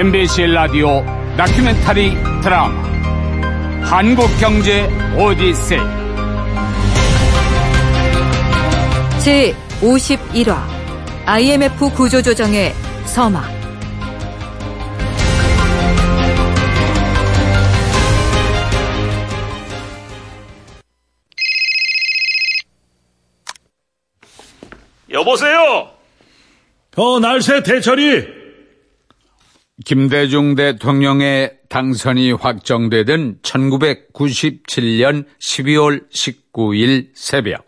MBC 라디오 다큐멘터리 드라마 한국경제 오디세이 제 51화 IMF 구조조정의 서막 여보세요? 어, 날새 대철이! 김대중 대통령의 당선이 확정되던 1997년 12월 19일 새벽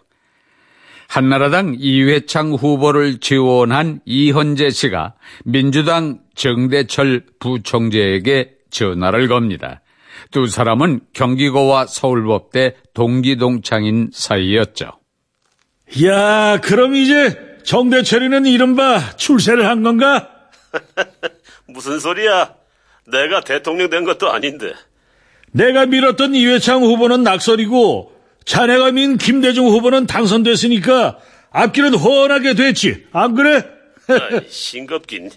한나라당 이회창 후보를 지원한 이현재 씨가 민주당 정대철 부총재에게 전화를 겁니다. 두 사람은 경기고와 서울법대 동기동창인 사이였죠. 야, 그럼 이제 정대철이는 이른바 출세를 한 건가? 무슨 소리야? 내가 대통령 된 것도 아닌데. 내가 밀었던 이회창 후보는 낙설이고 자네가 민 김대중 후보는 당선됐으니까 앞길은 훤하게 됐지. 안 그래? 아이, 싱겁긴.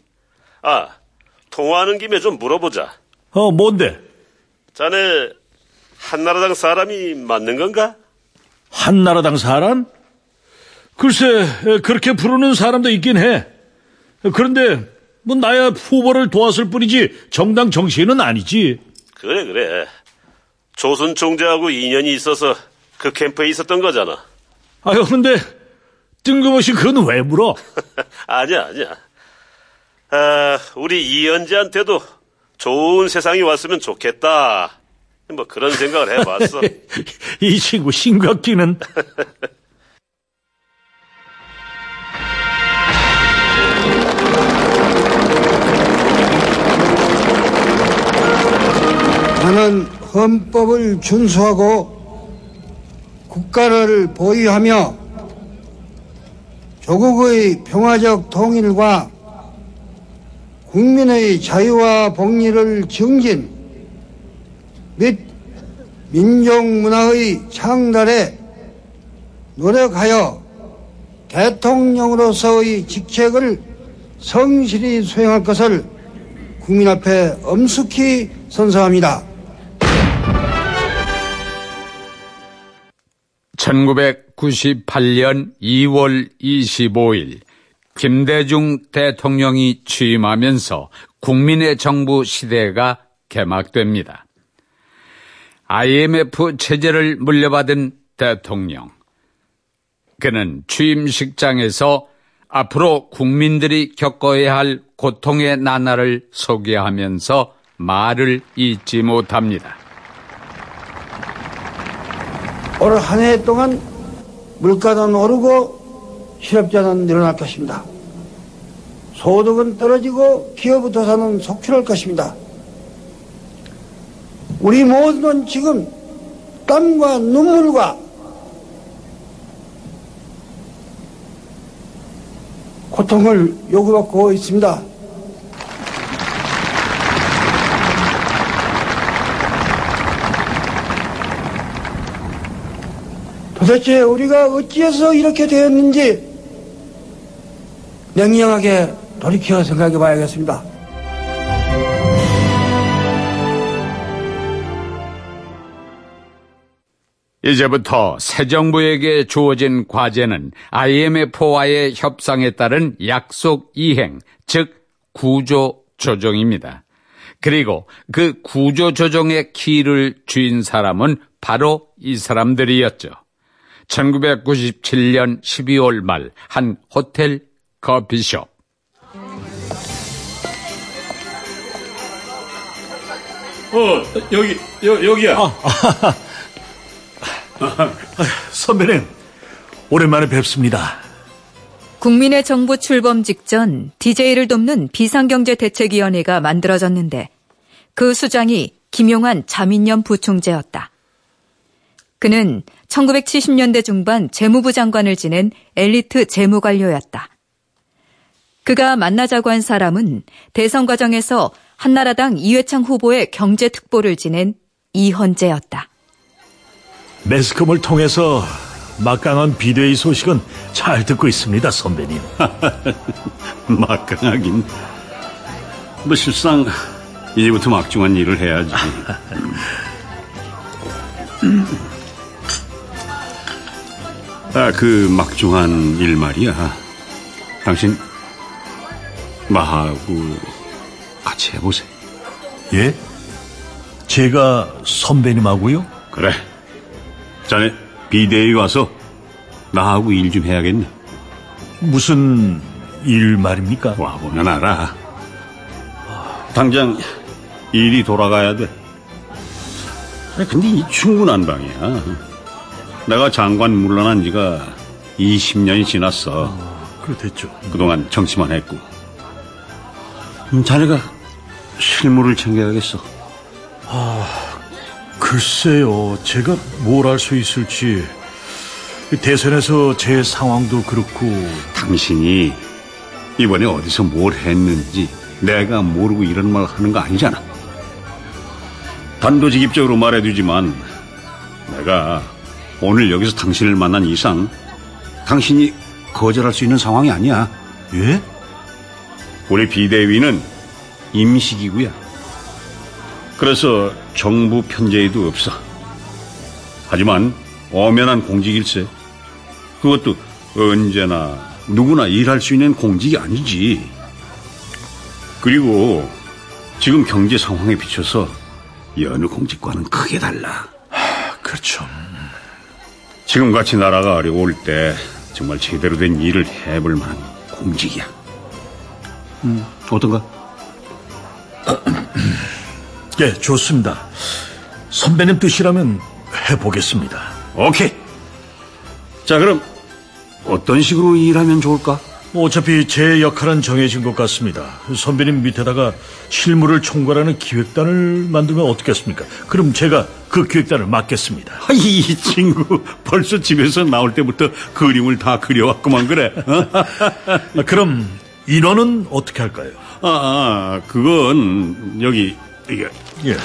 아, 통화하는 김에 좀 물어보자. 어, 뭔데? 자네 한나라당 사람이 맞는 건가? 한나라당 사람? 글쎄, 그렇게 부르는 사람도 있긴 해. 그런데 뭐 나야 후보를 도왔을 뿐이지 정당 정치인은 아니지. 그래 그래. 조선 총재하고 인연이 있어서 그 캠프에 있었던 거잖아. 아유, 근데 뜬금없이 그건 왜 물어? 아니야 아니야. 아, 우리 이현지한테도 좋은 세상이 왔으면 좋겠다. 뭐 그런 생각을 해봤어. 이 친구 싱겁기는. 나는 헌법을 준수하고 국가를 보유하며 조국의 평화적 통일과 국민의 자유와 복리를 증진 및 민족 문화의 창달에 노력하여 대통령으로서의 직책을 성실히 수행할 것을 국민 앞에 엄숙히 선서합니다. 1998년 2월 25일 김대중 대통령이 취임하면서 국민의 정부 시대가 개막됩니다. IMF 체제를 물려받은 대통령. 그는 취임식장에서 앞으로 국민들이 겪어야 할 고통의 나날을 소개하면서 말을 잊지 못합니다. 올 한 해 동안 물가는 오르고 실업자는 늘어날 것입니다. 소득은 떨어지고 기업부터 사는 속출할 것입니다. 우리 모두는 지금 땀과 눈물과 고통을 요구받고 있습니다. 도대체 우리가 어찌해서 이렇게 되었는지 냉정하게 돌이켜 생각해 봐야겠습니다. 이제부터 새 정부에게 주어진 과제는 IMF와의 협상에 따른 약속 이행, 즉 구조 조정입니다. 그리고 그 구조 조정의 키를 쥐인 사람은 바로 이 사람들이었죠. 1997년 12월 말 한 호텔 커피숍. 어, 여기, 여, 여기야. 선배님, 오랜만에 뵙습니다. 국민의 정부 출범 직전 DJ를 돕는 비상경제대책위원회가 만들어졌는데 그 수장이 김용환 자민련 부총재였다. 그는 1970년대 중반 재무부 장관을 지낸 엘리트 재무관료였다. 그가 만나자고 한 사람은 대선 과정에서 한나라당 이회창 후보의 경제특보를 지낸 이헌재였다. 매스컴을 통해서 막강한 비대위 소식은 잘 듣고 있습니다, 선배님. 막강하긴. 뭐 실상 이제부터 막중한 일을 해야지. 아, 그 막중한 일 말이야. 당신 마하고 같이 해보세요. 예? 제가 선배님하고요? 그래. 자네 비대위 와서 나하고 일 좀 해야겠네. 무슨 일 말입니까? 와보면 알아. 당장 일이 돌아가야 돼. 근데 이 충분한 방이야. 내가 장관 물러난 지가 20년이 지났어. 그렇겠죠. 그동안 정치만 했고. 음, 자네가 실무를 챙겨야겠어. 글쎄요, 제가 뭘 할 수 있을지. 대선에서 제 상황도 그렇고, 당신이 이번에 어디서 뭘 했는지 내가 모르고 이런 말 하는 거 아니잖아. 단도직입적으로 말해두지만 내가 오늘 여기서 당신을 만난 이상 당신이 거절할 수 있는 상황이 아니야. 예? 우리 비대위는 임시기구야. 그래서 정부 편제에도 없어. 하지만 엄연한 공직일세. 그것도 언제나 누구나 일할 수 있는 공직이 아니지. 그리고 지금 경제 상황에 비춰서 여느 공직과는 크게 달라. 그렇죠. 지금같이 나라가 어려울 때 정말 제대로 된 일을 해볼 만한 공직이야. 음, 어떤가? 예, 좋습니다. 선배님 뜻이라면 해보겠습니다. 오케이. 자, 그럼 어떤 식으로 일하면 좋을까? 어차피 제 역할은 정해진 것 같습니다. 선배님 밑에다가 실무를 총괄하는 기획단을 만들면 어떻겠습니까? 그럼 제가 그 기획단을 맡겠습니다. 아, 이 친구 벌써 집에서 나올 때부터 그림을 다 그려왔구만 그래. 어? 아, 그럼 인원은 어떻게 할까요? 아, 아, 그건 여기 이게 예.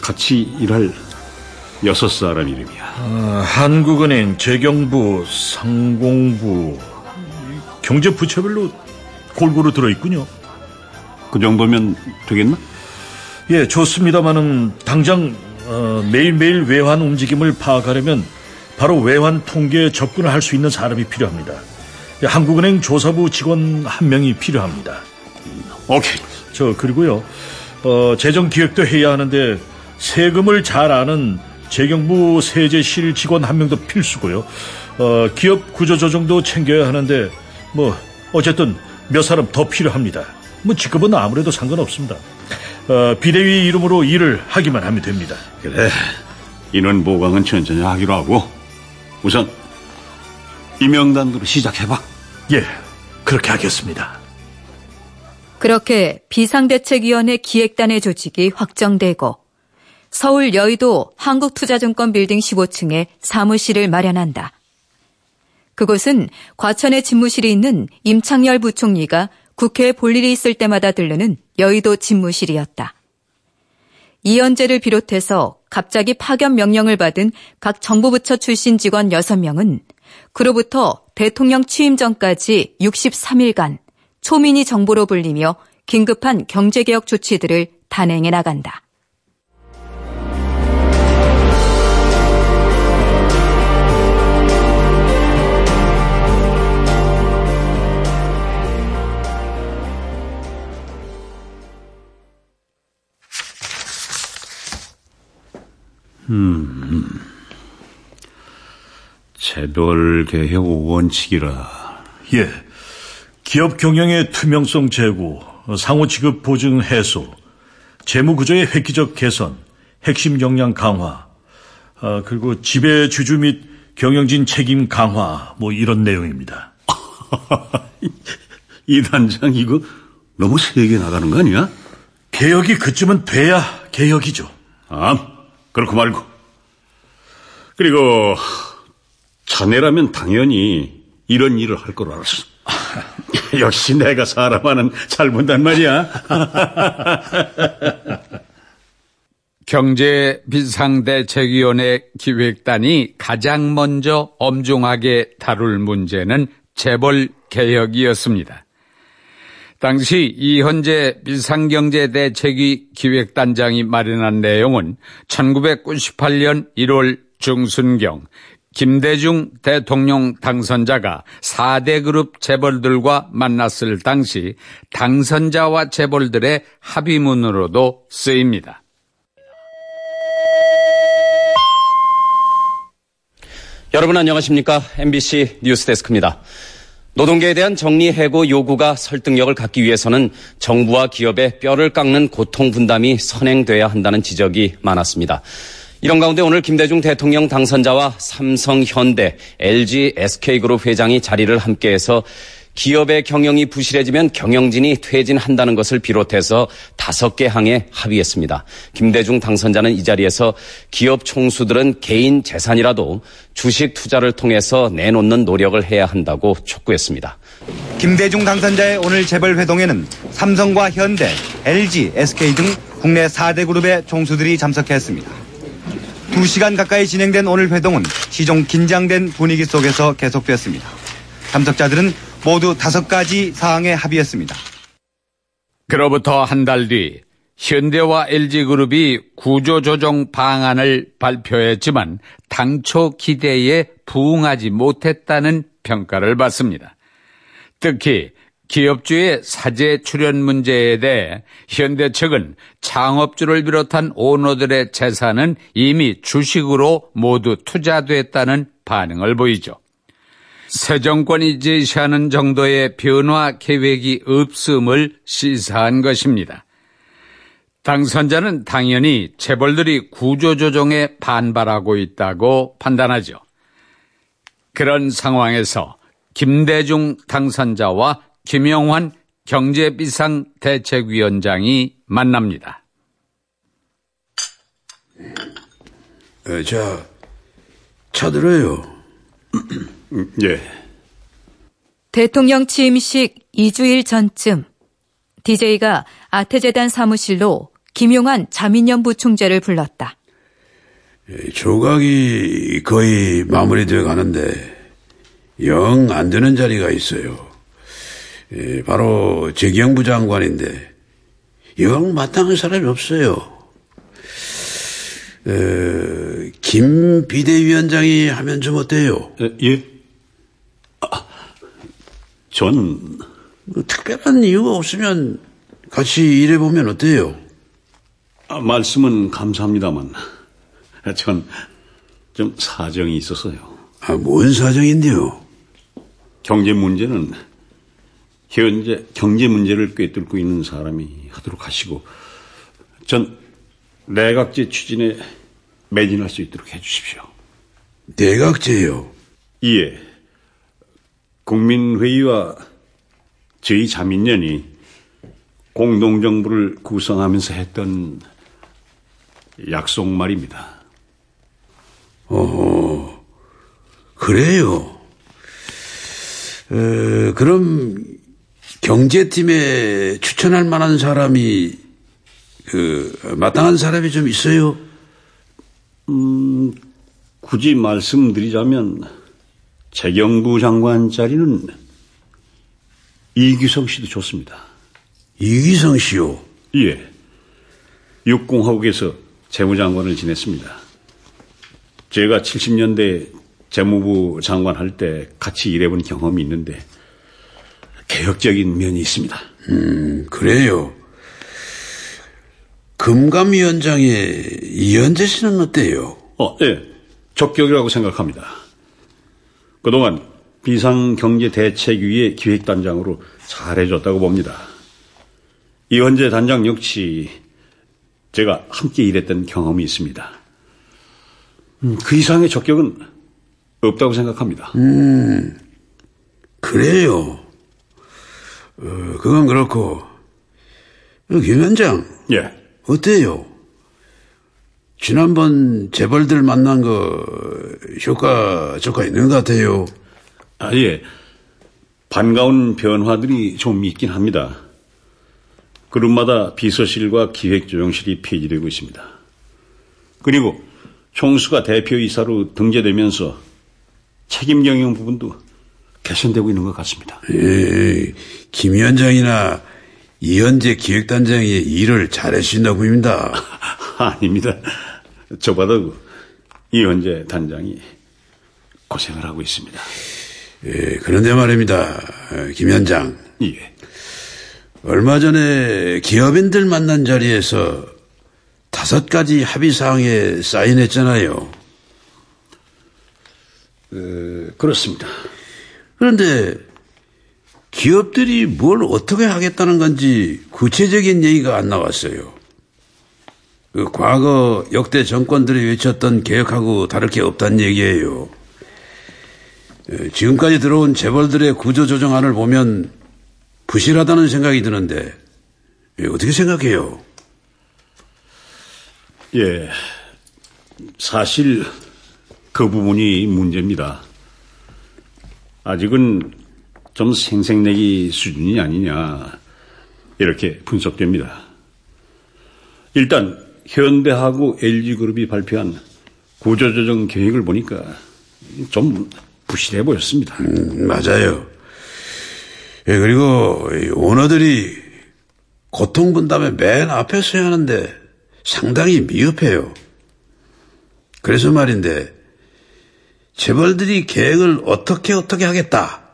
같이 일할 여섯 사람 이름이야. 아, 한국은행, 재경부, 상공부, 경제부처별로 골고루 들어있군요. 그 정도면 되겠나? 예, 좋습니다만은 당장 어, 매일매일 외환 움직임을 파악하려면 바로 외환 통계에 접근을 할 수 있는 사람이 필요합니다. 예, 한국은행 조사부 직원 한 명이 필요합니다. 오케이. 저 그리고요 어, 재정 기획도 해야 하는데 세금을 잘 아는 재경부 세제실 직원 한 명도 필수고요. 어, 기업 구조 조정도 챙겨야 하는데 뭐 어쨌든 몇 사람 더 필요합니다. 뭐 직급은 아무래도 상관없습니다. 어, 비대위 이름으로 일을 하기만 하면 됩니다. 그래. 인원 보강은 천천히 하기로 하고 우선 이 명단으로 시작해봐. 예, 그렇게 하겠습니다. 그렇게 비상대책위원회 기획단의 조직이 확정되고 서울 여의도 한국투자증권 빌딩 15층에 사무실을 마련한다. 그곳은 과천에 집무실이 있는 임창열 부총리가 국회에 볼 일이 있을 때마다 들르는 여의도 집무실이었다. 이현재를 비롯해서 갑자기 파견 명령을 받은 각 정부부처 출신 직원 6명은 그로부터 대통령 취임 전까지 63일간 초민이 정보로 불리며 긴급한 경제개혁 조치들을 단행해 나간다. 제돌 개혁 원칙이라. 예, 기업 경영의 투명성 제고, 상호 지급 보증 해소, 재무 구조의 획기적 개선, 핵심 역량 강화, 아, 그리고 지배 주주 및 경영진 책임 강화, 뭐 이런 내용입니다. 이 단장 이거 너무 세게 나가는 거 아니야? 개혁이 그쯤은 돼야 개혁이죠. 아, 그렇고 말고. 그리고 자네라면 당연히 이런 일을 할 걸 알았어. 역시 내가 사람 하는 잘 본단 말이야. 경제 비상대책위원회 기획단이 가장 먼저 엄중하게 다룰 문제는 재벌 개혁이었습니다. 당시 이현재 비상경제대책위 기획단장이 마련한 내용은 1998년 1월 중순경 김대중 대통령 당선자가 4대 그룹 재벌들과 만났을 당시 당선자와 재벌들의 합의문으로도 쓰입니다. 여러분 안녕하십니까? MBC 뉴스데스크입니다. 노동계에 대한 정리 해고 요구가 설득력을 갖기 위해서는 정부와 기업의 뼈를 깎는 고통 분담이 선행돼야 한다는 지적이 많았습니다. 이런 가운데 오늘 김대중 대통령 당선자와 삼성, 현대, LG, SK그룹 회장이 자리를 함께해서 기업의 경영이 부실해지면 경영진이 퇴진한다는 것을 비롯해서 다섯 개 항에 합의했습니다. 김대중 당선자는 이 자리에서 기업 총수들은 개인 재산이라도 주식 투자를 통해서 내놓는 노력을 해야 한다고 촉구했습니다. 김대중 당선자의 오늘 재벌 회동에는 삼성과 현대, LG, SK 등 국내 4대 그룹의 총수들이 참석했습니다. 2시간 가까이 진행된 오늘 회동은 시종 긴장된 분위기 속에서 계속됐습니다. 참석자들은 모두 다섯 가지 사항에 합의했습니다. 그로부터 한 달 뒤 현대와 LG그룹이 구조조정 방안을 발표했지만 당초 기대에 부응하지 못했다는 평가를 받습니다. 특히 기업주의 사제 출연 문제에 대해 현대 측은 창업주를 비롯한 오너들의 재산은 이미 주식으로 모두 투자됐다는 반응을 보이죠. 새 정권이 제시하는 정도의 변화 계획이 없음을 시사한 것입니다. 당선자는 당연히 재벌들이 구조조정에 반발하고 있다고 판단하죠. 그런 상황에서 김대중 당선자와 김영환 경제비상대책위원장이 만납니다. 에, 자, 차 들어요. 예. 대통령 취임식 2주일 전쯤 DJ가 아태재단 사무실로 김용환 자민련 부총재를 불렀다. 조각이 거의 마무리되어 가는데 영 안 되는 자리가 있어요. 바로 재경부 장관인데 영 마땅한 사람이 없어요. 김 비대위원장이 하면 좀 어때요? 예? 아, 전뭐 특별한 이유가 없으면 같이 일해보면 어때요? 아, 말씀은 감사합니다만 전 좀 사정이 있어서요. 아, 뭔 사정인데요? 경제 문제는 현재 경제 문제를 꿰뚫고 있는 사람이 하도록 하시고 전 내각제 추진에 매진할 수 있도록 해주십시오. 내각제요? 예. 국민회의와 저희 자민련이 공동정부를 구성하면서 했던 약속 말입니다. 어, 그래요. 어, 그럼 경제팀에 추천할 만한 사람이 그 마땅한 사람이 좀 있어요? 음, 굳이 말씀드리자면 재경부 장관 자리는 이규성 씨도 좋습니다. 이기성 씨요? 예. 육공화국에서 재무장관을 지냈습니다. 제가 70년대 재무부 장관 할 때 같이 일해본 경험이 있는데 개혁적인 면이 있습니다. 음, 그래요. 금감위원장의 이현재 씨는 어때요? 어, 예. 적격이라고 생각합니다. 그동안 비상경제대책위의 기획단장으로 잘해줬다고 봅니다. 이현재 단장 역시 제가 함께 일했던 경험이 있습니다. 음, 그 이상의 적격은 없다고 생각합니다. 음, 그래요. 어, 그건 그렇고, 어, 김 위원장. 예. 어때요? 지난번 재벌들 만난 거 효과 효과 있는 것 같아요. 아 예. 반가운 변화들이 좀 있긴 합니다. 그룹마다 비서실과 기획조정실이 폐지되고 있습니다. 그리고 총수가 대표이사로 등재되면서 책임 경영 부분도 개선되고 있는 것 같습니다. 예, 김 위원장이나 이현재 기획단장이 일을 잘해주신다 보입니다. 아닙니다. 저보다 이현재 단장이 고생을 하고 있습니다. 예, 그런데 말입니다. 김 위원장. 예. 얼마 전에 기업인들 만난 자리에서 다섯 가지 합의사항에 사인했잖아요. 어, 그렇습니다. 그런데 기업들이 뭘 어떻게 하겠다는 건지 구체적인 얘기가 안 나왔어요. 그 과거 역대 정권들이 외쳤던 개혁하고 다를 게 없다는 얘기예요. 에, 지금까지 들어온 재벌들의 구조조정안을 보면 부실하다는 생각이 드는데 예, 어떻게 생각해요? 예. 사실 그 부분이 문제입니다. 아직은 좀 생색내기 수준이 아니냐 이렇게 분석됩니다. 일단 현대하고 LG그룹이 발표한 구조조정 계획을 보니까 좀 부실해 보였습니다. 음, 맞아요. 예, 그리고 이 오너들이 고통 분담의 맨 앞에 서야 하는데 상당히 미흡해요. 그래서 말인데 재벌들이 계획을 어떻게 어떻게 하겠다.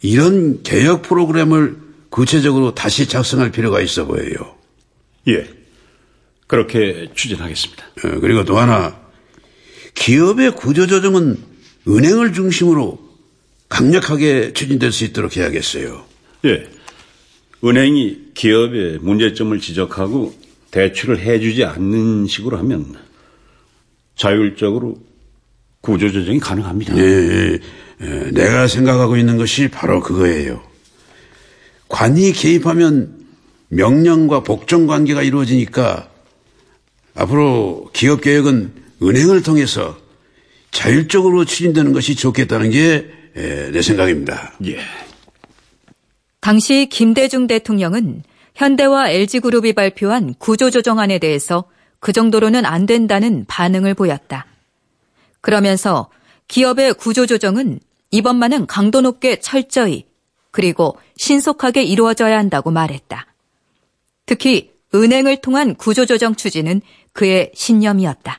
이런 개혁 프로그램을 구체적으로 다시 작성할 필요가 있어 보여요. 예. 그렇게 추진하겠습니다. 어, 그리고 또 하나 기업의 구조조정은 은행을 중심으로 강력하게 추진될 수 있도록 해야겠어요. 예. 은행이 기업의 문제점을 지적하고 대출을 해주지 않는 식으로 하면 자율적으로 구조조정이 가능합니다. 예, 예. 예, 내가 생각하고 있는 것이 바로 그거예요. 관이 개입하면 명령과 복종 관계가 이루어지니까 앞으로 기업 개혁은 은행을 통해서 자율적으로 추진되는 것이 좋겠다는 게 내 생각입니다. 예. 당시 김대중 대통령은 현대와 LG그룹이 발표한 구조조정안에 대해서 그 정도로는 안 된다는 반응을 보였다. 그러면서 기업의 구조조정은 이번만은 강도 높게 철저히 그리고 신속하게 이루어져야 한다고 말했다. 특히 은행을 통한 구조조정 추진은 그의 신념이었다.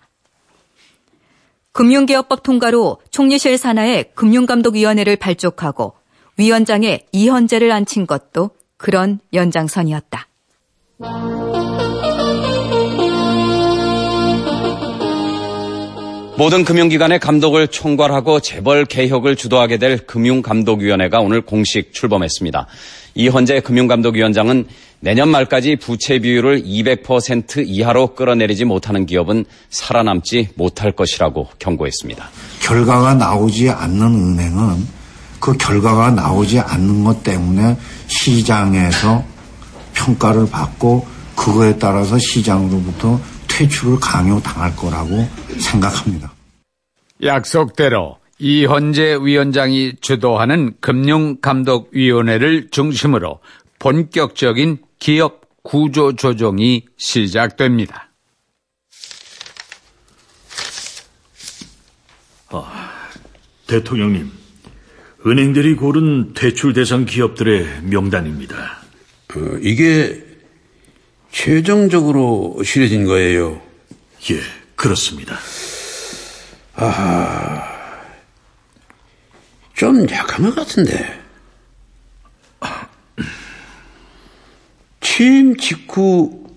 금융기업법 통과로 총리실 산하의 금융감독위원회를 발족하고 위원장에 이현재를 앉힌 것도 그런 연장선이었다. 모든 금융기관의 감독을 총괄하고 재벌 개혁을 주도하게 될 금융감독위원회가 오늘 공식 출범했습니다. 이현재 금융감독위원장은 내년 말까지 부채 비율을 200% 이하로 끌어내리지 못하는 기업은 살아남지 못할 것이라고 경고했습니다. 결과가 나오지 않는 은행은 그 결과가 나오지 않는 것 때문에 시장에서 평가를 받고 그거에 따라서 시장으로부터 퇴출을 강요당할 거라고 생각합니다. 약속대로 이현재 위원장이 주도하는 금융감독위원회를 중심으로 본격적인 기업 구조 조정이 시작됩니다. 대통령님, 은행들이 고른 퇴출 대상 기업들의 명단입니다. 어, 이게 최종적으로 실어진 거예요. 예, 그렇습니다. 좀 약한 것 같은데. 취임 직후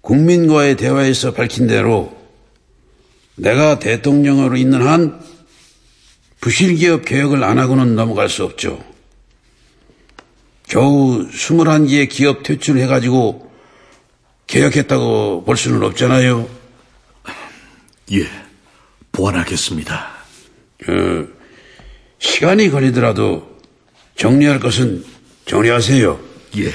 국민과의 대화에서 밝힌 대로 내가 대통령으로 있는 한 부실기업 개혁을 안 하고는 넘어갈 수 없죠. 겨우 21개의 기업 퇴출해가지고 개혁했다고 볼 수는 없잖아요. 예, 보완하겠습니다. 어, 시간이 걸리더라도 정리할 것은 정리하세요. 예.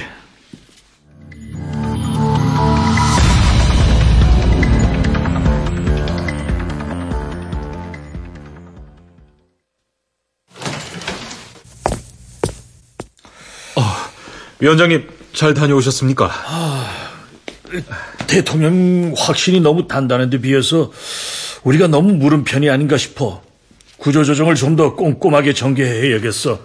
위원장님 잘 다녀오셨습니까? 대통령 확신이 너무 단단한 데 비해서 우리가 너무 물은 편이 아닌가 싶어. 구조조정을 좀 더 꼼꼼하게 전개해야겠어.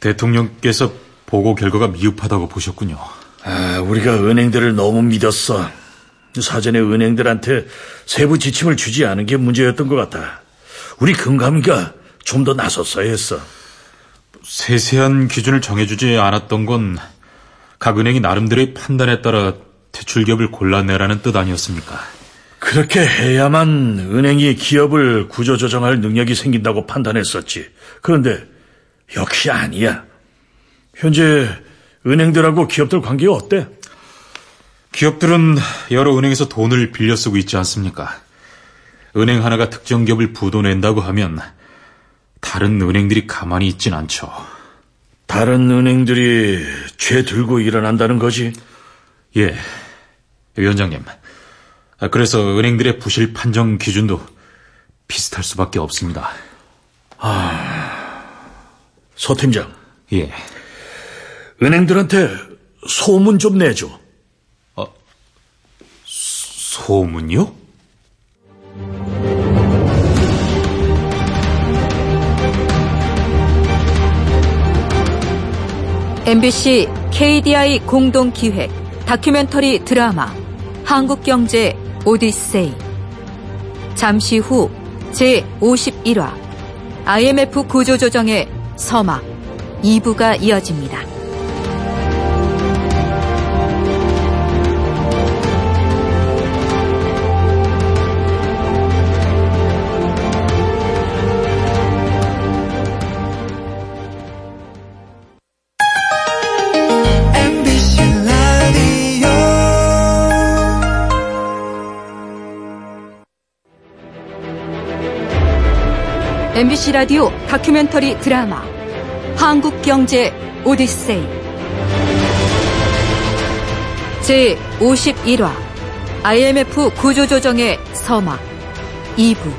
대통령께서 보고 결과가 미흡하다고 보셨군요. 아, 우리가 은행들을 너무 믿었어. 사전에 은행들한테 세부 지침을 주지 않은 게 문제였던 것 같아. 우리 금감위가 좀 더 나섰어야 했어. 세세한 기준을 정해주지 않았던 건 각 은행이 나름대로의 판단에 따라 대출기업을 골라내라는 뜻 아니었습니까? 그렇게 해야만 은행이 기업을 구조조정할 능력이 생긴다고 판단했었지. 그런데 역시 아니야. 현재 은행들하고 기업들 관계가 어때? 기업들은 여러 은행에서 돈을 빌려 쓰고 있지 않습니까? 은행 하나가 특정 기업을 부도낸다고 하면 다른 은행들이 가만히 있진 않죠. 다른 은행들이 죄 들고 일어난다는 거지? 예, 위원장님. 아, 그래서 은행들의 부실 판정 기준도 비슷할 수밖에 없습니다. 아, 서 팀장. 예. 은행들한테 소문 좀 내줘. 어, 소문요? MBC KDI 공동 기획 다큐멘터리 드라마 한국경제 오디세이 잠시 후 제51화 IMF 구조조정의 서막 2부가 이어집니다. MBC 라디오 다큐멘터리 드라마 한국경제 오디세이 제51화 IMF 구조조정의 서막 2부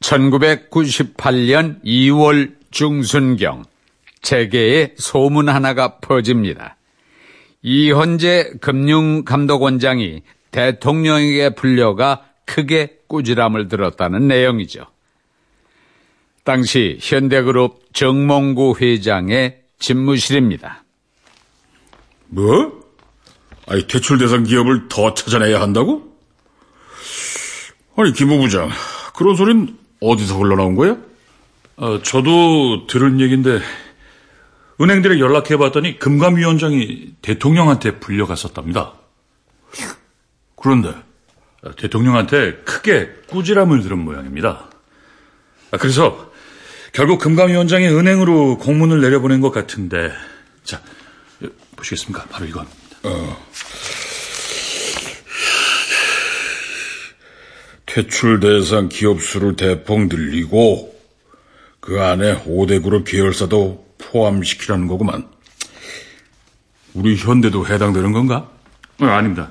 1998년 2월 중순경 재계에 소문 하나가 퍼집니다. 이현재 금융감독원장이 대통령에게 불려가 크게 꾸지람을 들었다는 내용이죠. 당시 현대그룹 정몽구 회장의 집무실입니다. 뭐? 아니, 대출 대상 기업을 더 찾아내야 한다고? 아니, 김 부부장, 그런 소린 어디서 흘러나온 거야? 어, 저도 들은 얘기인데 은행들에 연락해봤더니 금감위원장이 대통령한테 불려갔었답니다. 그런데 대통령한테 크게 꾸지람을 들은 모양입니다. 아, 그래서 결국 금감위원장이 은행으로 공문을 내려보낸 것 같은데 자 보시겠습니까? 바로 이겁니다. 어. 퇴출 대상 기업 수를 대폭 늘리고 그 안에 5대 그룹 계열사도 포함시키라는 거구만. 우리 현대도 해당되는 건가? 어, 아닙니다.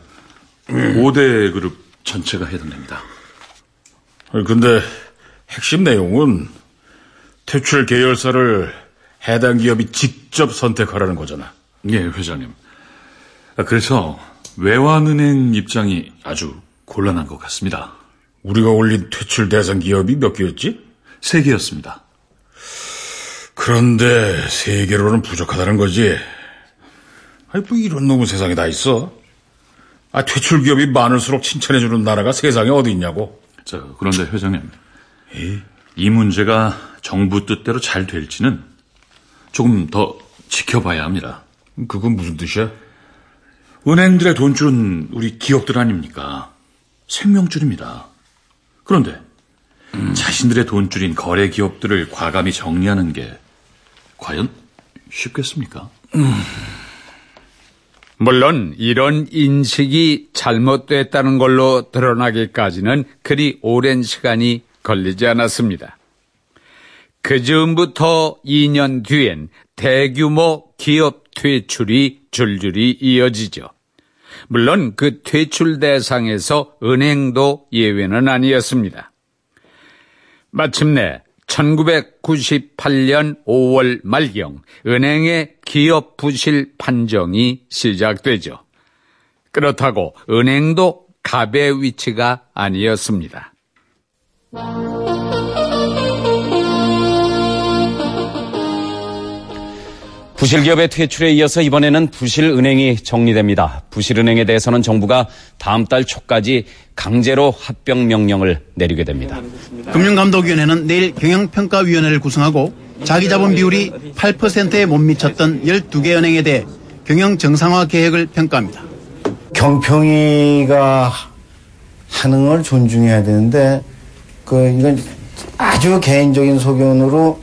5대 그룹 전체가 해당됩니다. 근데 핵심 내용은 퇴출 계열사를 해당 기업이 직접 선택하라는 거잖아. 예, 회장님. 아, 그래서 외환은행 입장이 아주 곤란한 것 같습니다. 우리가 올린 퇴출 대상 기업이 몇 개였지? 세 개였습니다. 그런데 세 개로는 부족하다는 거지. 아니, 뭐 이런 놈은 세상에 다 있어. 아, 퇴출 기업이 많을수록 칭찬해주는 나라가 세상에 어디 있냐고. 자, 그런데 회장님. 이, 이 문제가 정부 뜻대로 잘 될지는 조금 더 지켜봐야 합니다. 그건 무슨 뜻이야? 은행들의 돈줄은 우리 기업들 아닙니까? 생명줄입니다. 그런데 음. 자신들의 돈줄인 거래 기업들을 과감히 정리하는 게 과연 쉽겠습니까? 음. 물론 이런 인식이 잘못됐다는 걸로 드러나기까지는 그리 오랜 시간이 걸리지 않았습니다. 그 즈음부터 2년 뒤엔 대규모 기업 퇴출이 줄줄이 이어지죠. 물론 그 퇴출 대상에서 은행도 예외는 아니었습니다. 마침내 1998년 5월 말경 은행의 기업 부실 판정이 시작되죠. 그렇다고 은행도 갑의 위치가 아니었습니다. 부실기업의 퇴출에 이어서 이번에는 부실은행이 정리됩니다. 부실은행에 대해서는 정부가 다음 달 초까지 강제로 합병 명령을 내리게 됩니다. 금융감독위원회는 내일 경영평가위원회를 구성하고 자기자본 비율이 8%에 못 미쳤던 12개 은행에 대해 경영 정상화 계획을 평가합니다. 경평이가 하는 걸 존중해야 되는데 그 이건 아주 개인적인 소견으로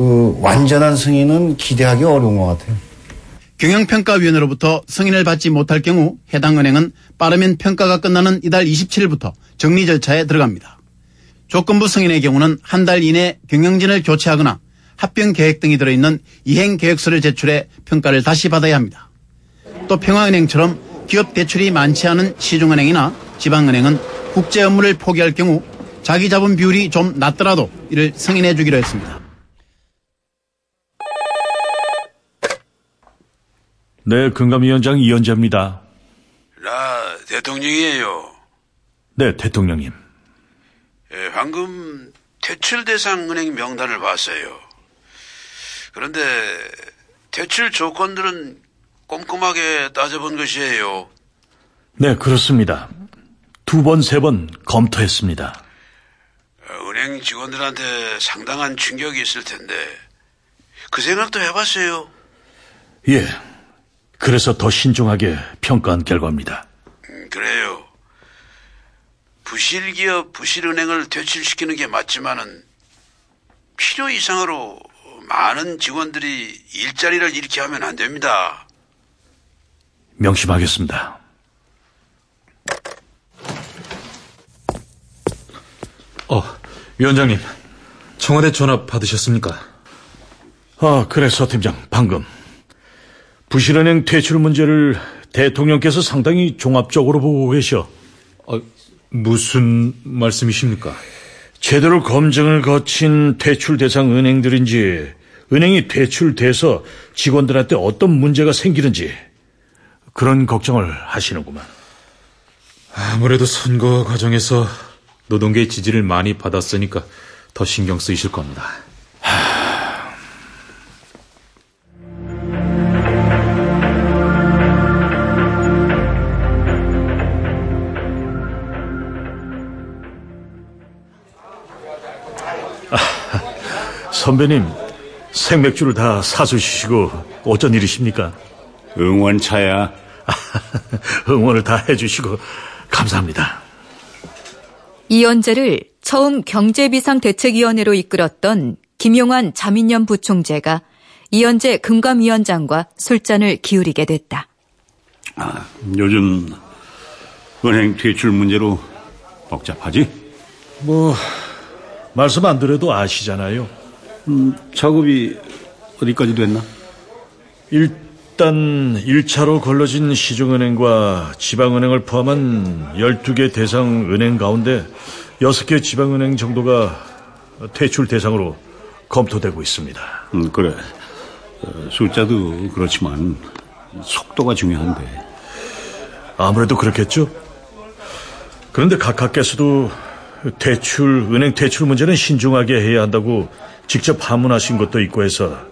그 완전한 승인은 기대하기 어려운 것 같아요. 경영평가위원회로부터 승인을 받지 못할 경우 해당 은행은 빠르면 평가가 끝나는 이달 27일부터 정리 절차에 들어갑니다. 조건부 승인의 경우는 한 달 이내 경영진을 교체하거나 합병 계획 등이 들어있는 이행 계획서를 제출해 평가를 다시 받아야 합니다. 또 평화은행처럼 기업 대출이 많지 않은 시중은행이나 지방은행은 국제 업무를 포기할 경우 자기 자본 비율이 좀 낮더라도 이를 승인해 주기로 했습니다. 네, 금감위원장 이현자입니다. 라 대통령이에요. 네, 대통령님. 예, 방금 퇴출 대상 은행 명단을 봤어요. 그런데 퇴출 조건들은 꼼꼼하게 따져본 것이에요. 네, 그렇습니다. 두 번, 세 번 검토했습니다. 어, 은행 직원들한테 상당한 충격이 있을 텐데 그 생각도 해봤어요. 예. 그래서 더 신중하게 평가한 결과입니다. 음, 그래요. 부실기업, 부실은행을 퇴출시키는 게 맞지만은 필요 이상으로 많은 직원들이 일자리를 잃게 하면 안 됩니다. 명심하겠습니다. 어, 위원장님. 청와대 전화 받으셨습니까? 아, 그래, 서 팀장. 방금. 부실은행 퇴출 문제를 대통령께서 상당히 종합적으로 보고 계셔. 어, 무슨 말씀이십니까? 제대로 검증을 거친 퇴출 대상 은행들인지, 은행이 퇴출돼서 직원들한테 어떤 문제가 생기는지, 그런 걱정을 하시는구만. 아무래도 선거 과정에서 노동계의 지지를 많이 받았으니까 더 신경 쓰이실 겁니다. 선배님, 생맥주를 다 사주시고 어쩐 일이십니까? 응원차야. 응원을 다 해주시고 감사합니다. 이연재를 처음 경제비상대책위원회로 이끌었던 김용환 자민련 부총재가 이연재 금감위원장과 술잔을 기울이게 됐다. 아, 요즘 은행 퇴출 문제로 복잡하지? 뭐 말씀 안 드려도 아시잖아요. 음, 작업이 어디까지 됐나? 일단 1차로 걸러진 시중은행과 지방은행을 포함한 12개 대상 은행 가운데 6개 지방은행 정도가 퇴출 대상으로 검토되고 있습니다. 음, 그래. 어, 숫자도 그렇지만 속도가 중요한데. 아무래도 그렇겠죠. 그런데 각하께서도 대출, 은행 대출 문제는 신중하게 해야 한다고 직접 하문하신 것도 있고 해서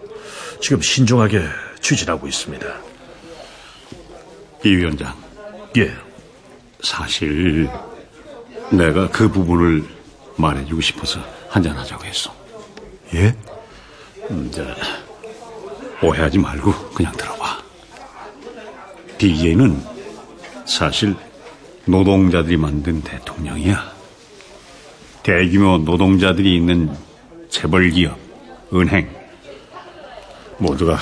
지금 신중하게 추진하고 있습니다. 이 위원장. 예. 사실 내가 그 부분을 말해주고 싶어서 한잔하자고 했어. 예? 음, 자, 오해하지 말고 그냥 들어봐. DJ는 사실 노동자들이 만든 대통령이야. 대규모 노동자들이 있는 재벌기업, 은행 모두가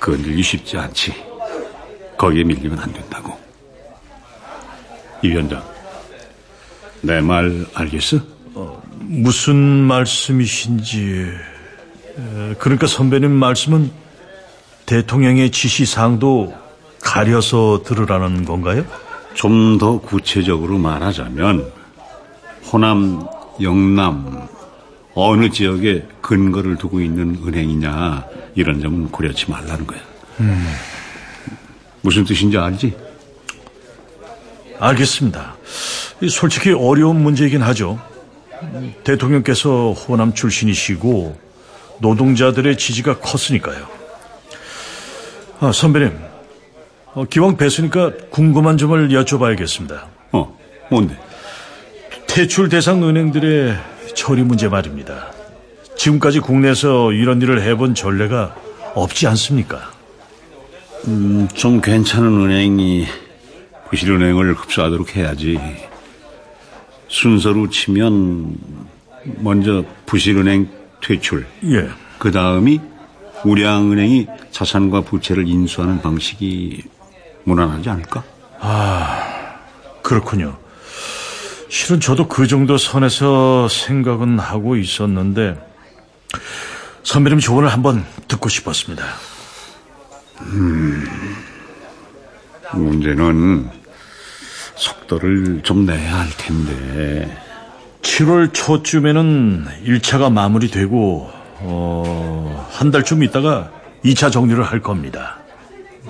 건들기 쉽지 않지. 거기에 밀리면 안 된다고. 이 위원장, 내 말 알겠어? 어, 무슨 말씀이신지... 그러니까 선배님 말씀은 대통령의 지시사항도 가려서 들으라는 건가요? 좀 더 구체적으로 말하자면 호남, 영남 어느 지역에 근거를 두고 있는 은행이냐 이런 점은 고려치 말라는 거야. 음. 무슨 뜻인지 알지? 알겠습니다. 솔직히 어려운 문제이긴 하죠. 대통령께서 호남 출신이시고 노동자들의 지지가 컸으니까요. 아, 선배님, 어, 기왕 뵀으니까 궁금한 점을 여쭤봐야겠습니다. 어, 뭔데? 퇴출 대상 은행들의 처리 문제 말입니다. 지금까지 국내에서 이런 일을 해본 전례가 없지 않습니까? 음, 좀 괜찮은 은행이 부실은행을 흡수하도록 해야지. 순서로 치면 먼저 부실은행 퇴출. 예. 그 다음이 우량은행이 자산과 부채를 인수하는 방식이 무난하지 않을까? 아, 그렇군요. 실은 저도 그 정도 선에서 생각은 하고 있었는데 선배님 조언을 한번 듣고 싶었습니다. 음, 문제는 속도를 좀 내야 할 텐데. 7월 초쯤에는 1차가 마무리되고 어, 한 달쯤 있다가 2차 정리를 할 겁니다.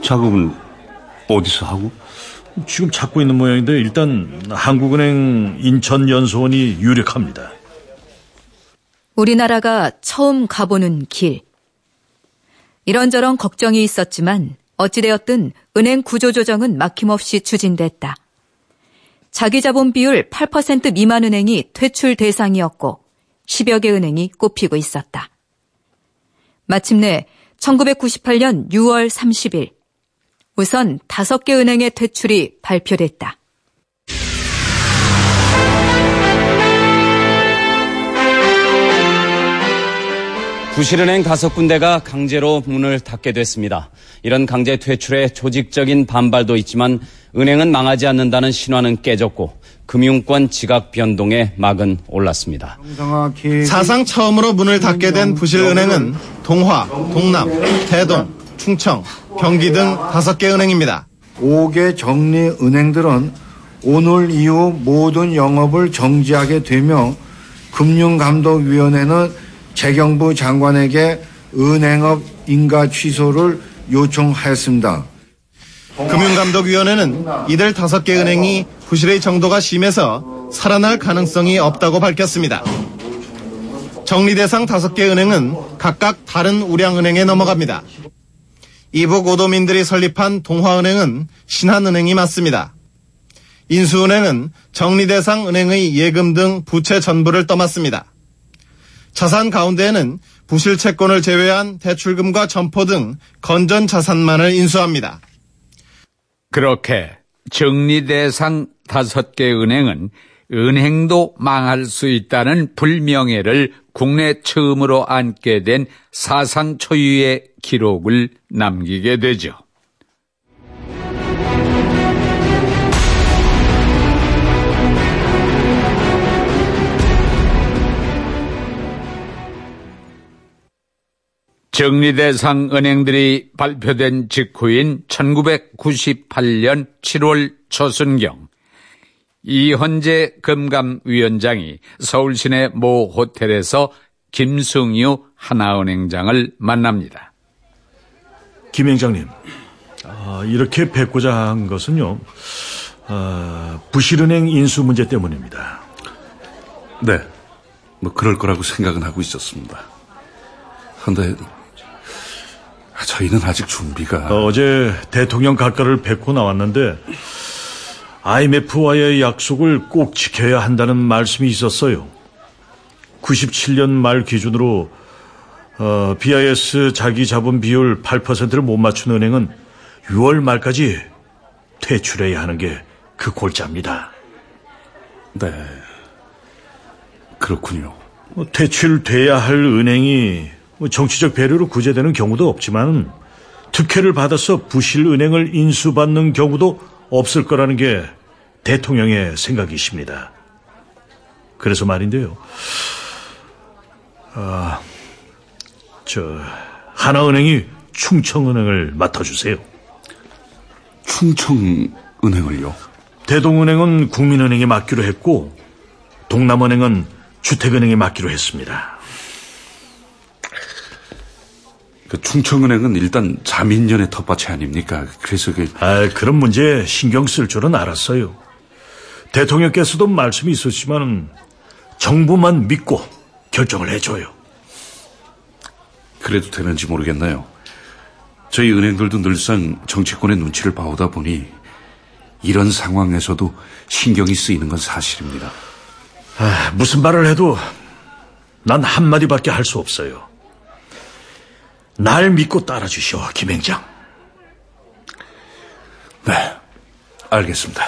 작업은 어디서 하고? 지금 찾고 있는 모양인데 일단 한국은행 인천연수원이 유력합니다. 우리나라가 처음 가보는 길. 이런저런 걱정이 있었지만 어찌되었든 은행 구조조정은 막힘없이 추진됐다. 자기 자본 비율 8% 미만 은행이 퇴출 대상이었고 10여 개 은행이 꼽히고 있었다. 마침내 1998년 6월 30일 우선 5개 은행의 퇴출이 발표됐다. 부실은행 다섯 군데가 강제로 문을 닫게 됐습니다. 이런 강제 퇴출에 조직적인 반발도 있지만 은행은 망하지 않는다는 신화는 깨졌고 금융권 지각 변동에 막은 올랐습니다. 사상 처음으로 문을 닫게 된 부실은행은 동화, 동남, 대동, 충청, 경기 등 다섯 개 은행입니다. 5개 정리 은행들은 오늘 이후 모든 영업을 정지하게 되며 금융감독위원회는 재경부 장관에게 은행업 인가 취소를 요청하였습니다. 금융감독위원회는 이들 다섯 개 은행이 부실의 정도가 심해서 살아날 가능성이 없다고 밝혔습니다. 정리 대상 다섯 개 은행은 각각 다른 우량은행에 넘어갑니다. 이북 오도민들이 설립한 동화은행은 신한은행이 맞습니다. 인수은행은 정리 대상 은행의 예금 등 부채 전부를 떠맡습니다. 자산 가운데에는 부실 채권을 제외한 대출금과 점포 등 건전 자산만을 인수합니다. 그렇게 정리 대상 다섯 개 은행은 은행도 망할 수 있다는 불명예를 국내 처음으로 안게 된 사상 초유의 기록을 남기게 되죠. 정리 대상 은행들이 발표된 직후인 1998년 7월 초순경 이현재 금감위원장이 서울 시내 모 호텔에서 김승유 하나은행장을 만납니다. 김 행장님, 아, 이렇게 뵙고자 한 것은요, 아, 부실은행 인수 문제 때문입니다. 네, 뭐 그럴 거라고 생각은 하고 있었습니다. 그런데 저희는 아직 준비가 어, 제 대통령 가까를 뵙고 나왔는데 IMF와의 약속을 꼭 지켜야 한다는 말씀이 있었어요. 97년 말 기준으로 어, BIS 자기 자본 비율 8%를 못 맞춘 은행은 6월 말까지 퇴출해야 하는 게 그 골자입니다. 네, 그렇군요. 뭐 퇴출돼야 할 은행이 뭐 정치적 배려로 구제되는 경우도 없지만 특혜를 받아서 부실 은행을 인수받는 경우도 없을 거라는 게 대통령의 생각이십니다. 그래서 말인데요. 아, 저 하나은행이 충청은행을 맡아주세요. 충청은행을요? 대동은행은 국민은행에 맡기로 했고 동남은행은 주택은행에 맡기로 했습니다. 그 충청은행은 일단 자민련의 텃밭이 아닙니까? 그래서 그 아, 그런 문제 신경 쓸 줄은 알았어요. 대통령께서도 말씀이 있었지만 정부만 믿고 결정을 해줘요. 그래도 되는지 모르겠나요. 저희 은행들도 늘상 정치권의 눈치를 봐오다 보니 이런 상황에서도 신경이 쓰이는 건 사실입니다. 아, 무슨 말을 해도 난 한마디밖에 할 수 없어요. 날 믿고 따라주시오, 김행장. 네, 알겠습니다.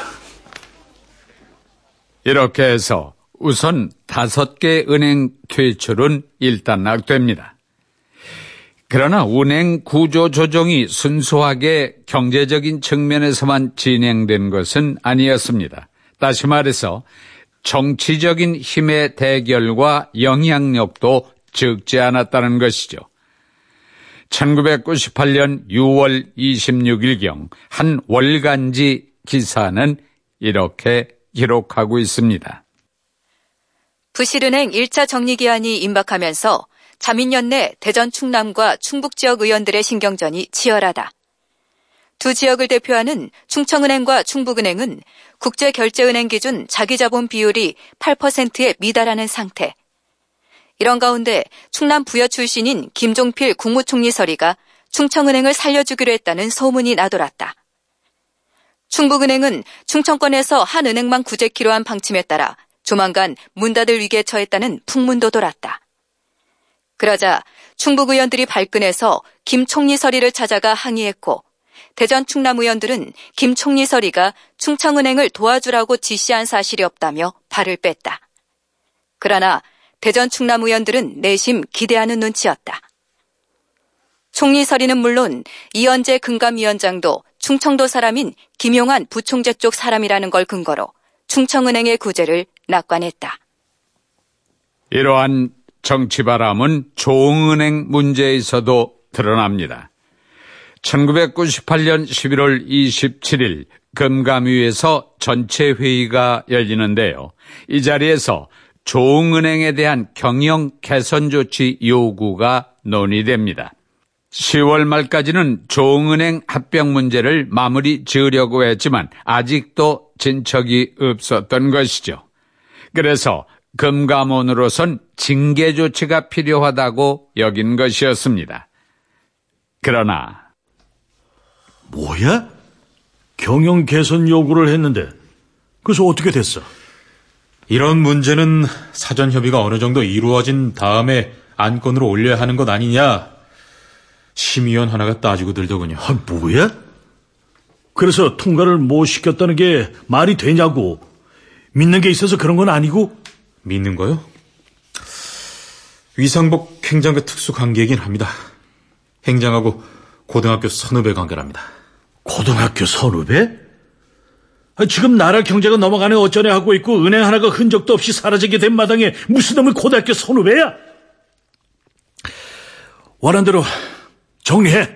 이렇게 해서 우선 다섯 개 은행 퇴출은 일단락됩니다. 그러나 운행 구조 조정이 순수하게 경제적인 측면에서만 진행된 것은 아니었습니다. 다시 말해서 정치적인 힘의 대결과 영향력도 적지 않았다는 것이죠. 1998년 6월 26일경 한 월간지 기사는 이렇게 기록하고 있습니다. 부실은행 1차 정리기한이 임박하면서 자민련 내 대전 충남과 충북 지역 의원들의 신경전이 치열하다. 두 지역을 대표하는 충청은행과 충북은행은 국제결제은행 기준 자기자본 비율이 8%에 미달하는 상태. 이런 가운데 충남 부여 출신인 김종필 국무총리 서리가 충청은행을 살려주기로 했다는 소문이 나돌았다. 충북은행은 충청권에서 한 은행만 구제키로 한 방침에 따라 조만간 문 닫을 위기에 처했다는 풍문도 돌았다. 그러자 충북 의원들이 발끈해서 김 총리 서리를 찾아가 항의했고 대전 충남 의원들은 김 총리 서리가 충청은행을 도와주라고 지시한 사실이 없다며 발을 뺐다. 그러나 대전 충남 의원들은 내심 기대하는 눈치였다. 총리 서리는 물론 이현재 금감위원장도 충청도 사람인 김용환 부총재 쪽 사람이라는 걸 근거로 충청은행의 구제를 낙관했다. 이러한 정치 바람은 조응은행 문제에서도 드러납니다. 1998년 11월 27일 금감위에서 전체 회의가 열리는데요. 이 자리에서 조응은행에 대한 경영 개선 조치 요구가 논의됩니다. 10월 말까지는 조응은행 합병 문제를 마무리 지으려고 했지만 아직도 진척이 없었던 것이죠. 그래서 금감원으로선 징계 조치가 필요하다고 여긴 것이었습니다. 그러나 뭐야? 경영 개선 요구를 했는데 그래서 어떻게 됐어? 이런 문제는 사전 협의가 어느 정도 이루어진 다음에 안건으로 올려야 하는 것 아니냐 심의원 하나가 따지고 들더군요. 아, 뭐야? 그래서 통과를 못 시켰다는 게 말이 되냐고. 믿는 게 있어서 그런 건 아니고? 믿는 거요? 위상복 행장과 특수 관계이긴 합니다. 행장하고 고등학교 선후배 관계랍니다. 고등학교 선후배? 아, 지금 나라 경제가 넘어가네 어쩌네 하고 있고 은행 하나가 흔적도 없이 사라지게 된 마당에 무슨 놈의 고등학교 선후배야? 원한 대로 정리해.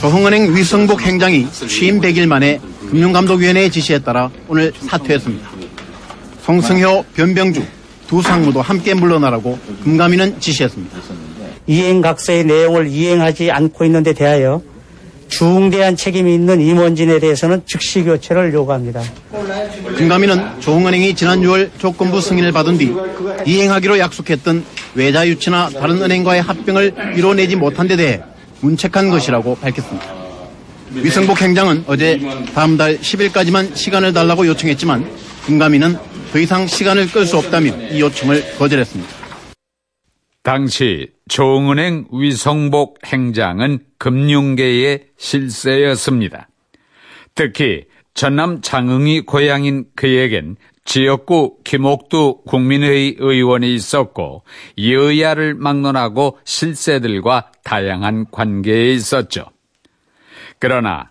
조흥은행 위성복 행장이 취임 100일 만에 금융감독위원회의 지시에 따라 오늘 사퇴했습니다. 송승효, 변병주 두 상무도 함께 물러나라고 금감위는 지시했습니다. 이행각서의 내용을 이행하지 않고 있는 데 대하여 중대한 책임이 있는 임원진에 대해서는 즉시 교체를 요구합니다. 금감위는 조흥은행이 지난 6월 조건부 승인을 받은 뒤 이행하기로 약속했던 외자 유치나 다른 은행과의 합병을 이뤄내지 못한 데 대해 문책한 것이라고 밝혔습니다. 위성복 행장은 어제 다음 달 10일까지만 시간을 달라고 요청했지만 금감위는 더 이상 시간을 끌 수 없다며 이 요청을 거절했습니다. 당시 조은행 위성복 행장은 금융계의 실세였습니다. 특히 전남 장흥이 고향인 그에겐 지역구 김옥두 국민회의 의원이 있었고 여야를 막론하고 실세들과 다양한 관계에 있었죠. 그러나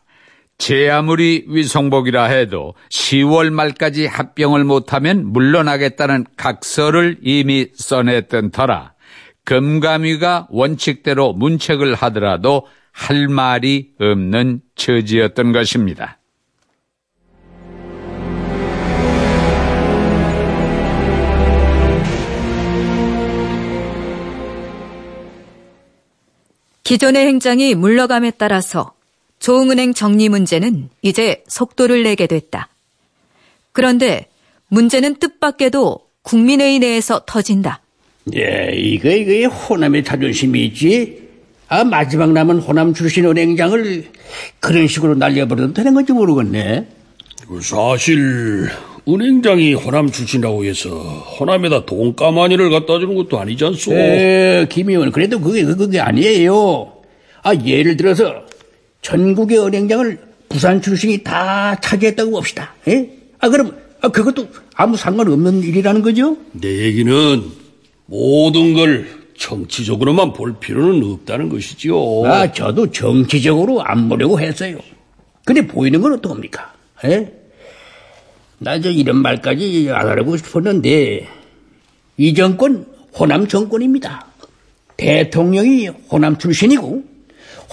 제 아무리 위성복이라 해도 10월 말까지 합병을 못하면 물러나겠다는 각서를 이미 써냈던 터라 금감위가 원칙대로 문책을 하더라도 할 말이 없는 처지였던 것입니다. 기존의 행장이 물러감에 따라서 조흥은행 정리 문제는 이제 속도를 내게 됐다. 그런데 문제는 뜻밖에도 국민회의 내에서 터진다. 예, 이거, 이거 호남의 자존심이 있지? 아, 마지막 남은 호남 출신 은행장을 그런 식으로 날려버려도 되는 건지 모르겠네. 그 사실 은행장이 호남 출신이라고 해서 호남에다 돈가마니를 갖다 주는 것도 아니지 않소? 에, 김 의원, 그래도 그게, 그게 아니에요. 아, 예를 들어서 전국의 은행장을 부산 출신이 다 차지했다고 봅시다. 예? 아, 그럼, 아, 그것도 아무 상관없는 일이라는 거죠? 내 얘기는 모든 걸 정치적으로만 볼 필요는 없다는 것이지요. 아, 저도 정치적으로 안 보려고 했어요. 근데 보이는 건 어떡합니까? 예? 나저 이런 말까지 안 하려고 싶었는데, 이 정권 호남 정권입니다. 대통령이 호남 출신이고,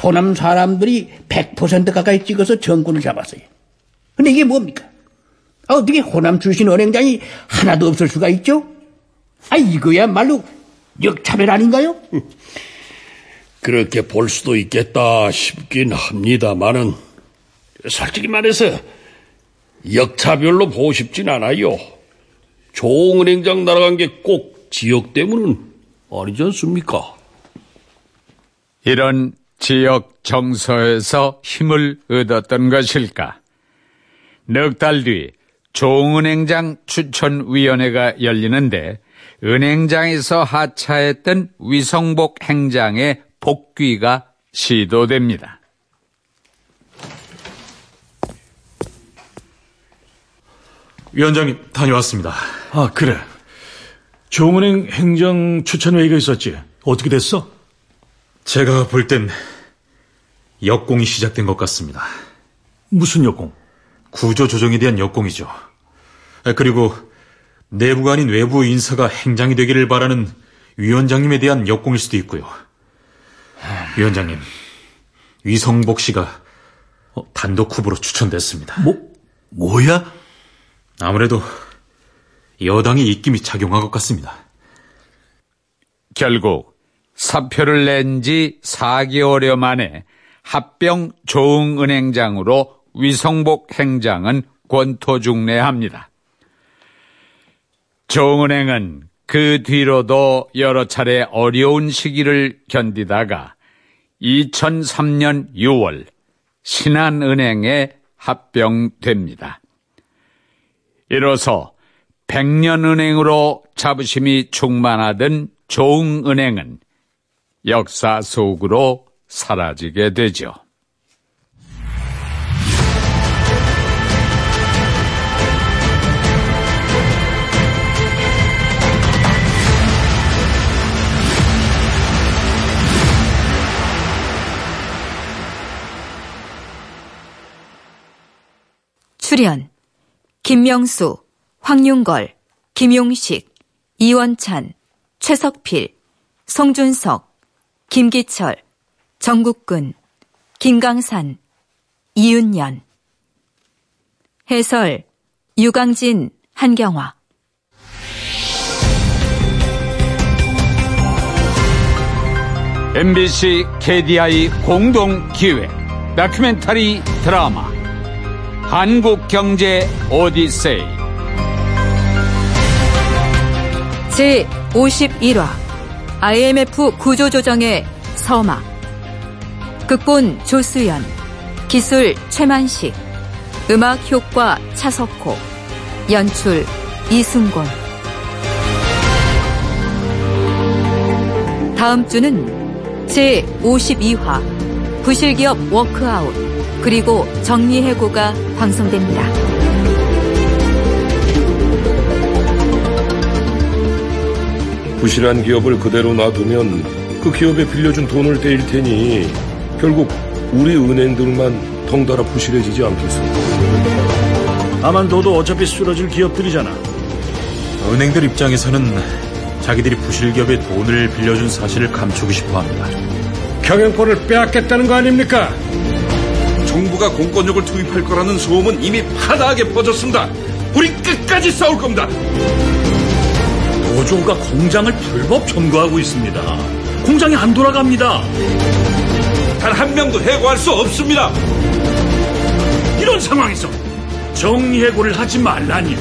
호남 사람들이 100% 가까이 찍어서 정권을 잡았어요. 근데 이게 뭡니까? 아, 어떻게 호남 출신 은행장이 하나도 없을 수가 있죠? 아, 이거야말로 역차별 아닌가요? 그렇게 볼 수도 있겠다 싶긴 합니다만은 솔직히 말해서 역차별로 보고 싶진 않아요. 조은행장 날아간 게 꼭 지역 때문은 아니지 않습니까? 이런 지역 정서에서 힘을 얻었던 것일까? 넉 달뒤 종은행장 추천위원회가 열리는데 은행장에서 하차했던 위성복 행장의 복귀가 시도됩니다. 위원장님 다녀왔습니다. 아, 그래. 종은행 행정 추천회의가 있었지. 어떻게 됐어? 제가 볼 땐 역공이 시작된 것 같습니다. 무슨 역공? 구조 조정에 대한 역공이죠. 그리고 내부가 아닌 외부 인사가 행장이 되기를 바라는 위원장님에 대한 역공일 수도 있고요. 위원장님, 위성복 씨가 단독 후보로 추천됐습니다. 뭐, 뭐야? 아무래도 여당의 입김이 작용한 것 같습니다. 결국 사표를 낸 지 4개월여 만에 합병 조흥은행장으로 위성복 행장은 권토 중례합니다. 조흥은행은 그 뒤로도 여러 차례 어려운 시기를 견디다가 2003년 6월 신한은행에 합병됩니다. 이로써 백년은행으로 자부심이 충만하던 조흥은행은 역사 속으로 사라지게 되죠. 출연 김명수, 황윤걸, 김용식, 이원찬, 최석필, 송준석, 김기철, 정국근, 김강산, 이윤연. 해설 유강진, 한경화. MBC KDI 공동 기획 다큐멘터리 드라마 한국 경제 오디세이. 제 51화 IMF 구조조정의 서막. 극본 조수연 기술 최만식 음악 효과 차석호 연출 이승곤. 다음 주는 제 52화 부실기업 워크아웃 그리고 정리해고가 방송됩니다. 부실한 기업을 그대로 놔두면 그 기업에 빌려준 돈을 떼일 테니 결국 우리 은행들만 덩달아 부실해지지 않겠습니까? 다만 둬도 어차피 쓰러질 기업들이잖아. 은행들 입장에서는 자기들이 부실기업에 돈을 빌려준 사실을 감추고 싶어 합니다. 경영권을 빼앗겠다는 거 아닙니까? 정부가 공권력을 투입할 거라는 소음은 이미 파다하게 퍼졌습니다. 우리 끝까지 싸울 겁니다. 노조가 공장을 불법 점거하고 있습니다. 공장이 안 돌아갑니다. 단 한 명도 해고할 수 없습니다. 이런 상황에서 정리해고를 하지 말라니요.